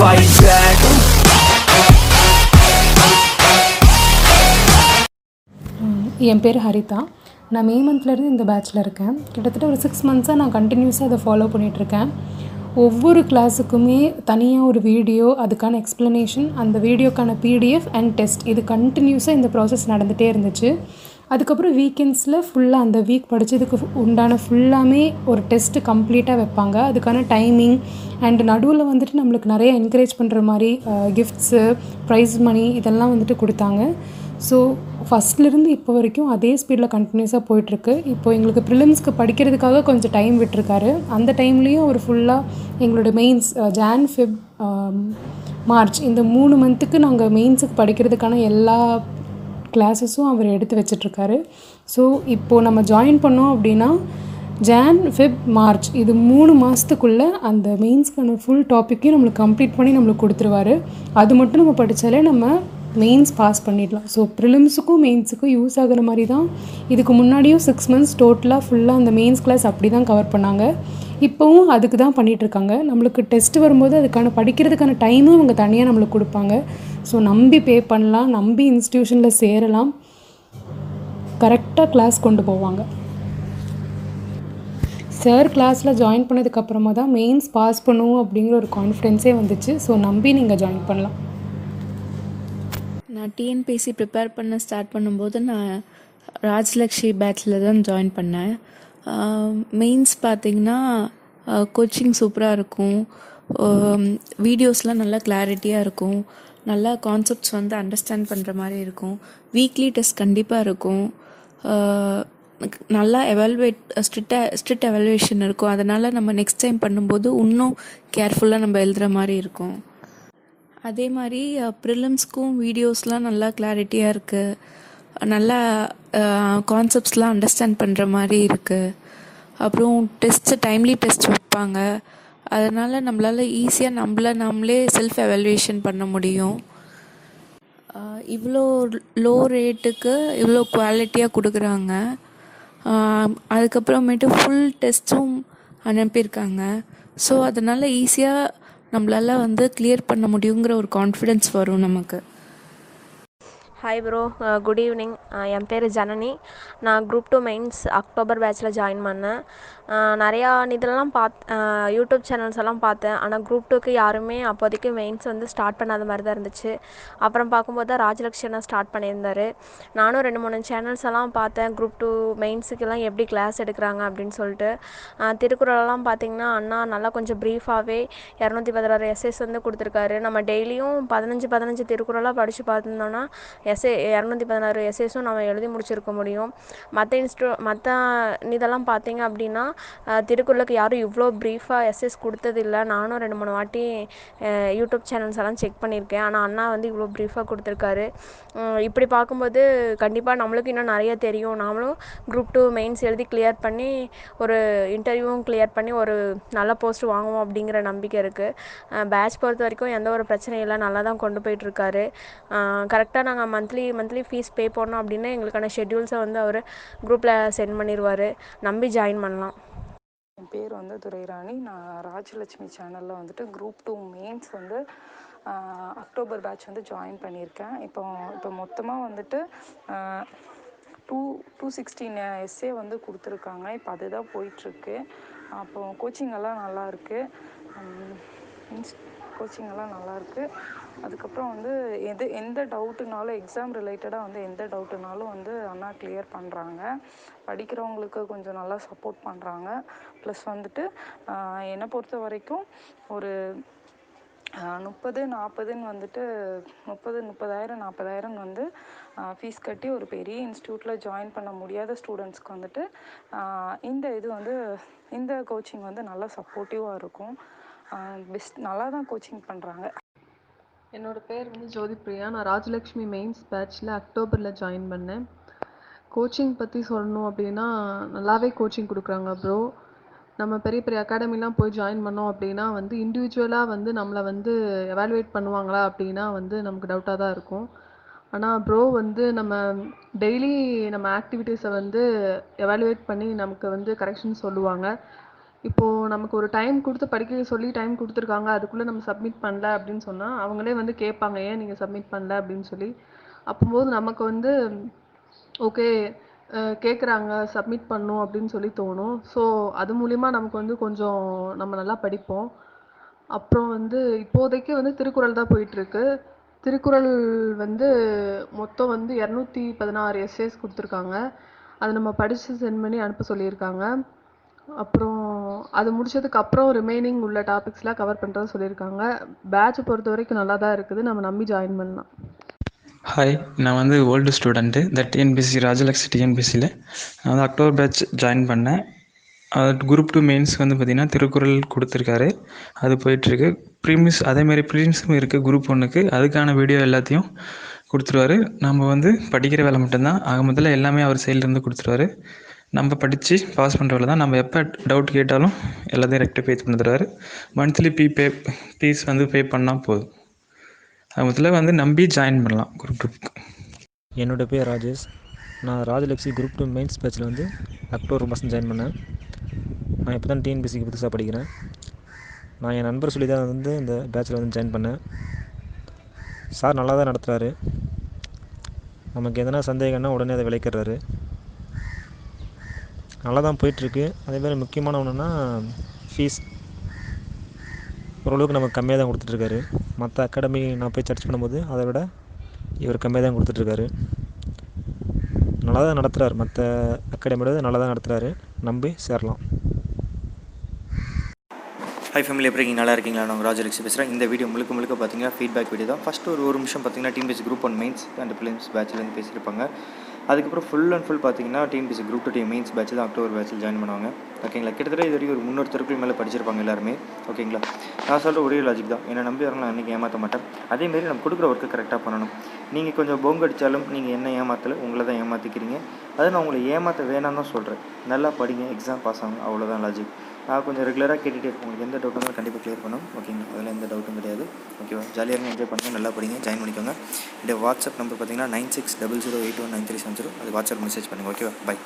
fight back. என் பேர் ஹரிதா. நான் மே மந்த்லேருந்து இந்த பேட்ச்சில் இருக்கேன். கிட்டத்தட்ட ஒரு சிக்ஸ் மந்த்ஸாக நான் கண்டினியூஸாக அதை ஃபாலோ பண்ணிகிட்ருக்கேன் ஒவ்வொரு கிளாஸுக்குமே தனியாக ஒரு வீடியோ அதுக்கான எக்ஸ்ப்ளனேஷன் அந்த வீடியோக்கான பிடிஎஃப் அண்ட் டெஸ்ட் இது கண்டினியூஸாக இந்த ப்ராசஸ் நடந்துகிட்டே இருந்துச்சு. அதுக்கப்புறம் வீக்கெண்ட்ஸில் ஃபுல்லாக அந்த வீக் படித்ததுக்கு உண்டான ஃபுல்லாமே ஒரு டெஸ்ட்டு கம்ப்ளீட்டாக வைப்பாங்க. அதுக்கான டைமிங் அண்ட் நடுவில் வந்துட்டு நம்மளுக்கு நிறைய என்கரேஜ் பண்ணுற மாதிரி கிஃப்ட்ஸு ப்ரைஸ் மணி இதெல்லாம் வந்துட்டு கொடுத்தாங்க. ஸோ ஃபஸ்ட்லேருந்து இப்போ வரைக்கும் அதே ஸ்பீடில் கண்டினியூஸாக போயிட்டுருக்கு. இப்போ எங்களுக்கு ப்ரிலிம்ஸ்க்கு படிக்கிறதுக்காக கொஞ்சம் டைம் விட்டுருக்காரு. அந்த டைம்லேயும் அவர் ஃபுல்லாக எங்களோட மெயின்ஸ் ஜான் ஃபிப் மார்ச் இந்த மூணு மந்த்துக்கு நாங்கள் மெயின்ஸுக்கு படிக்கிறதுக்கான எல்லா கிளாஸஸும் அவர் எடுத்து வச்சிட்ருக்காரு ஸோ இப்போது நம்ம ஜாயின் பண்ணோம் அப்படின்னா ஜான் ஃபெப் மார்ச் இது மூணு மாதத்துக்குள்ளே அந்த மெயின்ஸ்க்கான ஃபுல் டாப்பிக்கையும் நம்மளுக்கு கம்ப்ளீட் பண்ணி நம்மளுக்கு கொடுத்துருவாரு. அது மட்டும் நம்ம படித்தாலே நம்ம மெயின்ஸ் பாஸ் பண்ணிடலாம். ஸோ ப்ரிலிம்ஸுக்கும் மெயின்ஸுக்கும் யூஸ் ஆகுற மாதிரி தான் இதுக்கு முன்னாடியும் சிக்ஸ் மந்த்ஸ் டோட்டலாக ஃபுல்லாக அந்த மெயின்ஸ் கிளாஸ் அப்படி தான் கவர் பண்ணாங்க. இப்போவும் அதுக்கு தான் பண்ணிகிட்ருக்காங்க நம்மளுக்கு டெஸ்ட் வரும்போது அதுக்கான படிக்கிறதுக்கான டைமும் அவங்க தனியாக நம்மளுக்கு கொடுப்பாங்க. ஸோ நம்பி பே பண்ணலாம் நம்பி இன்ஸ்டியூஷனில் சேரலாம். கரெக்டாக கிளாஸ் கொண்டு போவாங்க. சார் கிளாஸில் ஜாயின் பண்ணதுக்கப்புறமா தான் மெயின்ஸ் பாஸ் பண்ணுவோம் அப்படிங்கிற ஒரு கான்ஃபிடென்ஸே வந்துச்சு. ஸோ நம்பி நீங்கள் ஜாயின் பண்ணலாம். நான் டிஎன்பிஎஸ்சி ப்ரிப்பேர் பண்ண ஸ்டார்ட் பண்ணும்போது நான் ராஜலக்ஷ்மி பேட்சில் தான் ஜாயின் பண்ணேன். மெயின்ஸ் பார்த்திங்கன்னா கோச்சிங் சூப்பராக இருக்கும். வீடியோஸ்லாம் நல்லா கிளாரிட்டியாக இருக்கும். நல்லா கான்செப்ட்ஸ் வந்து அண்டர்ஸ்டாண்ட் பண்ணுற மாதிரி இருக்கும். வீக்லி டெஸ்ட் கண்டிப்பாக இருக்கும். நல்லா எவல்வேட் ஸ்ட்ரிக்டாக ஸ்ட்ரிக்ட் எவாலுவேஷன் இருக்கும். அதனால் நம்ம நெக்ஸ்ட் டைம் பண்ணும்போது இன்னும் கேர்ஃபுல்லாக நம்ம எழுதுகிற மாதிரி இருக்கும். அதே மாதிரி ப்ரிலிம்ஸ்க்கும் வீடியோஸ்லாம் நல்லா கிளாரிட்டியாக இருக்குது நல்லா கான்செப்ட்ஸ்லாம் அண்டர்ஸ்டாண்ட் பண்ணுற மாதிரி இருக்குது அப்புறம் டெஸ்ட்டு டைம்லி டெஸ்ட் வைப்பாங்க. அதனால் நம்மளால் ஈஸியாக நம்மள நம்மளே செல்ஃப் எவல்யூஷன் பண்ண முடியும். இவ்வளோ லோ ரேட்டுக்கு இவ்வளோ குவாலிட்டியாக கொடுக்குறாங்க. அதுக்கப்புறமேட்டு ஃபுல் டெஸ்ட்டும் அனுப்பியிருக்காங்க. ஸோ அதனால் ஈஸியாக நம்மளால வந்து கிளியர் பண்ண முடியுங்கிற ஒரு கான்ஃபிடென்ஸ் வரும் நமக்கு. ஹாய் ப்ரோ குட் ஈவினிங் என் பேர் ஜனனி. நான் குரூப் டூ மெயின்ஸ் அக்டோபர் பேட்ச்சில் ஜாயின் பண்ணேன். Uh, நிறையா இதெல்லாம் பாத் uh, யூடியூப் சேனல்ஸ் எல்லாம் பார்த்தேன். ஆனால் குரூப் டூக்கு யாருமே அப்போதைக்கு மெயின்ஸ் வந்து ஸ்டார்ட் பண்ணாத மாதிரி தான் இருந்துச்சு. அப்புறம் பார்க்கும்போது தான் ராஜலக்ஷ்மணா ஸ்டார்ட் பண்ணியிருந்தார். நானும் ரெண்டு மூணு சேனல்ஸ் எல்லாம் பார்த்தேன். குரூப் டூ மெயின்ஸுக்கெல்லாம் எப்படி கிளாஸ் எடுக்கிறாங்க அப்படின்னு சொல்லிட்டு. Uh, திருக்குறளெல்லாம் பார்த்தீங்கன்னா அண்ணா நல்லா கொஞ்சம் ப்ரீஃபாகவே இரநூத்தி பதினாறு எஸ்எஸ் வந்து கொடுத்துருக்காரு. நம்ம டெய்லியும் பதினஞ்சு பதினஞ்சு திருக்குறளாக படித்து பார்த்துருந்தோன்னா எஸ்ஏ இரநூத்தி பதினாறு எஸ்ஏஸும் நம்ம எழுதி முடிச்சிருக்க முடியும். மற்ற இன்ஸ்டூ மற்ற இதெல்லாம் பார்த்தீங்க அப்படின்னா திருக்குறளுக்கு யாரும் இவ்வளோ ப்ரீஃபாக எஸ்எஸ் கொடுத்ததில்ல. நானும் ரெண்டு மூணு வாட்டி யூடியூப் சேனல்ஸ் எல்லாம் செக் பண்ணியிருக்கேன் ஆனால் அண்ணா வந்து இவ்வளோ ப்ரீஃபாக கொடுத்துருக்காரு. இப்படி பார்க்கும்போது கண்டிப்பாக நம்மளுக்கு இன்னும் நிறைய தெரியும். நாமளும் குரூப் டூ மெயின்ஸ் எழுதி கிளியர் பண்ணி ஒரு இன்டர்வியூவும் கிளியர் பண்ணி ஒரு நல்ல போஸ்ட் வாங்குவோம் அப்படிங்கிற நம்பிக்கை இருக்குது பேட்ச் பொறுத்த வரைக்கும் எந்த ஒரு பிரச்சனையும் இல்லை. நல்லா தான் கொண்டு போயிட்டுருக்காரு கரெக்டாக நாங்கள் மந்த்லி மந்த்லி ஃபீஸ் பே பண்ணோம் அப்படின்னா எங்களுக்கான ஷெட்யூல்ஸை வந்து அவர் குரூப்பில் சென்ட் பண்ணிடுவார் நம்பி ஜாயின் பண்ணலாம். என் பேர் வந்து துரைராணி. நான் ராஜலட்சுமி சேனலில் வந்துட்டு குரூப் டூ மெயின்ஸ் வந்து அக்டோபர் பேட்ச் வந்து ஜாயின் பண்ணியிருக்கேன். இப்போ இப்போ மொத்தமாக வந்துட்டு டூ டூ சிக்ஸ்டீன் எஸ்ஏ வந்து கொடுத்துருக்காங்க. இப்போ அதுதான் போயிட்டுருக்கு. அப்போ கோச்சிங் எல்லாம் நல்லாயிருக்கு மீன்ஸ் கோச்சிங் எல்லாம் அதுக்கப்புறம் வந்து எது எந்த டவுட்டுனாலும் எக்ஸாம் ரிலேட்டடாக வந்து எந்த டவுட்டுனாலும் வந்து அண்ணா கிளியர் பண்ணுறாங்க படிக்கிறவங்களுக்கு கொஞ்சம் நல்லா சப்போர்ட் பண்ணுறாங்க ப்ளஸ் வந்துட்டு என்னை பொறுத்த வரைக்கும் ஒரு முப்பது நாற்பதுன்னு வந்துட்டு முப்பது முப்பதாயிரம் நாற்பதாயிரம் வந்து ஃபீஸ் கட்டி ஒரு பெரிய இன்ஸ்டியூட்டில் ஜாயின் பண்ண முடியாத ஸ்டூடெண்ட்ஸ்க்கு வந்துட்டு இந்த இது வந்து இந்த கோச்சிங் வந்து நல்லா சப்போர்ட்டிவாக இருக்கும். பெஸ்ட் நல்லா தான் கோச்சிங் பண்ணுறாங்க என்னோட பேர் வந்து ஜோதி பிரியா நான் ராஜலக்ஷ்மி மெயின்ஸ் பேட்ச்சில் அக்டோபரில் ஜாயின் பண்ணேன். கோச்சிங் பற்றி சொல்லணும் அப்படின்னா நல்லாவே கோச்சிங் கொடுக்குறாங்க ப்ரோ நம்ம பெரிய பெரிய அகாடமிலாம் போய் ஜாயின் பண்ணோம் அப்படின்னா வந்து இண்டிவிஜுவலாக வந்து நம்மளை வந்து எவாலுவேட் பண்ணுவாங்களா அப்படின்னா வந்து நமக்கு டவுட்டாக தான் இருக்கும். ஆனால் ப்ரோ வந்து நம்ம டெய்லி நம்ம ஆக்டிவிட்டீஸை வந்து எவாலுவேட் பண்ணி நமக்கு வந்து கரெக்ஷன் சொல்லுவாங்க. இப்போது நமக்கு ஒரு டைம் கொடுத்து படிக்க சொல்லி டைம் கொடுத்துருக்காங்க அதுக்குள்ளே நம்ம சப்மிட் பண்ணல அப்படின்னு சொன்னால் அவங்களே வந்து கேட்பாங்க ஏன் நீங்கள் சப்மிட் பண்ணல? அப்படின்னு சொல்லி. அப்போது நமக்கு வந்து ஓகே கேட்குறாங்க சப்மிட் பண்ணும் அப்படின்னு சொல்லி தோணும். ஸோ அது மூலிமா நமக்கு வந்து கொஞ்சம் நம்ம நல்லா படிப்போம். அப்புறம் வந்து இப்போதைக்கு வந்து திருக்குறள் தான் போயிட்டுருக்கு. திருக்குறள் வந்து மொத்தம் வந்து இரநூத்தி பதினாறு எஸ்ஏஸ் கொடுத்துருக்காங்க. அதை நம்ம படித்து சென்ட் பண்ணி அனுப்ப சொல்லியிருக்காங்க. அப்புறம் அது முடிச்சதுக்கு அப்புறம் ரிமைனிங் உள்ள டாபிக்ஸ்லாம் கவர் பண்ணுறதா சொல்லியிருக்காங்க. பேட்ச் பொறுத்த வரைக்கும் நல்லா தான் இருக்குது. நம்ம நம்பி ஜாயின் பண்ணலாம். ஹாய் நான் வந்து ஓல்டு ஸ்டூடெண்ட்டு இந்த டிஎன்பிசி ராஜலக்ஷ்மி டிஎன்பிசியில் நான் வந்து அக்டோபர் பேட்ச் ஜாயின் பண்ணேன். அது குரூப் டூ மெயின்ஸ் வந்து பார்த்திங்கன்னா திருக்குறள் கொடுத்துருக்காரு. அது போயிட்டுருக்கு. ப்ரீமிஸ் அதேமாரி ப்ரீமிஸும் இருக்குது குரூப் ஒன்றுக்கு அதுக்கான வீடியோ எல்லாத்தையும் கொடுத்துருவாரு. நம்ம வந்து படிக்கிற வேலை மட்டும்தான். ஆக முதல்ல எல்லாமே அவர் சைட்லேருந்து கொடுத்துருவாரு. நம்ம படித்து பாஸ் பண்ணுறவள தான். நம்ம எப்போ டவுட் கேட்டாலும் எல்லாத்தையும் ரெக்டிஃபை பண்ணி தருவார் மந்த்லி பீ பே ஃபீஸ் வந்து பே பண்ணால் போதும். அது முதல்ல வந்து நம்பி ஜாயின் பண்ணலாம் குரூப் குரூப்புக்கு என்னோட பேர் ராஜேஷ். நான் ராஜலக்ஷ்மி குரூப் டூ மெயின்ஸ் பேச்சில் வந்து அக்டோபர் மாதம் ஜாயின் பண்ணேன். நான் இப்போ தான் டிஎன்பிசிக்கு புதுசாக படிக்கிறேன். நான் என் நண்பர் சொல்லி தான் வந்து இந்த பேட்சில் வந்து ஜாயின் பண்ணேன். சார் நல்லா தான் நடத்துகிறாரு நமக்கு எதனா சந்தேகம்னா உடனே அதை விளைக்கிறாரு நல்லா தான் போயிட்டுருக்கு அதேமாதிரி முக்கியமான ஒன்றுனா ஃபீஸ் ஓரளவுக்கு நமக்கு கம்மியாக தான் கொடுத்துட்ருக்காரு மற்ற அகாடமி நான் போய் சர்ச் பண்ணும்போது அதை விட இவர் கம்மியாக தான் கொடுத்துட்ருக்காரு நல்லா தான் நடத்துகிறாரு மற்ற அகாடமியோட நல்லா தான் நடத்துகிறாரு நம்பி சேரலாம். ஹை ஃபேமிலி எப்படி இருக்கீங்க? நல்லா இருக்கீங்களா? நான் ராஜலக்ஷி பேசுகிறேன் இந்த வீடியோ முழுக்க முழுக்க பார்த்தீங்கன்னா ஃபீட்பேக் வீடியோ தான். ஃபஸ்ட்டு ஒரு ஒரு நிமிஷம் பார்த்தீங்கன்னா TNPSC group one mains and prelims பேட்ச்லேருந்து பேசியிருப்பாங்க. அதுக்கப்புறம் ஃபுல் அண்ட் ஃபுல் பார்த்தீங்கன்னா TNPSC group two team mains batch தான் அக்டோபர் பேட்சில் ஜாயின் பண்ணுவாங்க. ஓகேங்களா கிட்டத்தட்ட இது வரைக்கும் ஒரு முன்னூறு மேலே படிச்சிருப்பாங்க எல்லாருமே. ஓகேங்களா நான் சொல்கிற ஒரே லாஜிக் தான். என்னை நம்பி வரலாம் அன்றைக்கி ஏமாற்ற மாட்டேன். அதேமாரி நம்ம கொடுக்குற ஒர்க்கு கரெக்டாக பண்ணணும். நீங்கள் கொஞ்சம் பொங்கு அடித்தாலும் நீங்கள் என்ன ஏமாற்றலை உங்களை தான் ஏமாற்றிக்கிறீங்க அதை நான் உங்களை ஏமாற்ற வேணாம் தான் சொல்கிறேன் நல்லா படிங்க எக்ஸாம் பாஸ் ஆகும் அவ்வளோதான் லாஜிக் நான் கொஞ்சம் ரெகுலராக கேட்டுகிட்டே இருக்கும் உங்களுக்கு எந்த டவுட்டும் இருந்தாலும் கண்டிப்பாக க்ளியர் பண்ணும். ஓகேங்களா அதில் எந்த டவுட்டும் கிடையாது. ஓகேவா ஜாலியாக என்ஜாய் பண்ணுங்கள் நல்லா படிங்க. ஜாயின் பண்ணிக்கோங்க. இந்த வாட்ஸ்அப் நம்பர் பார்த்தீங்கன்னா nine six double zero eight one nine three seven zero அது வாட்ஸ்அப் மெசேஜ் பண்ணுங்கள் ஓகேவா பை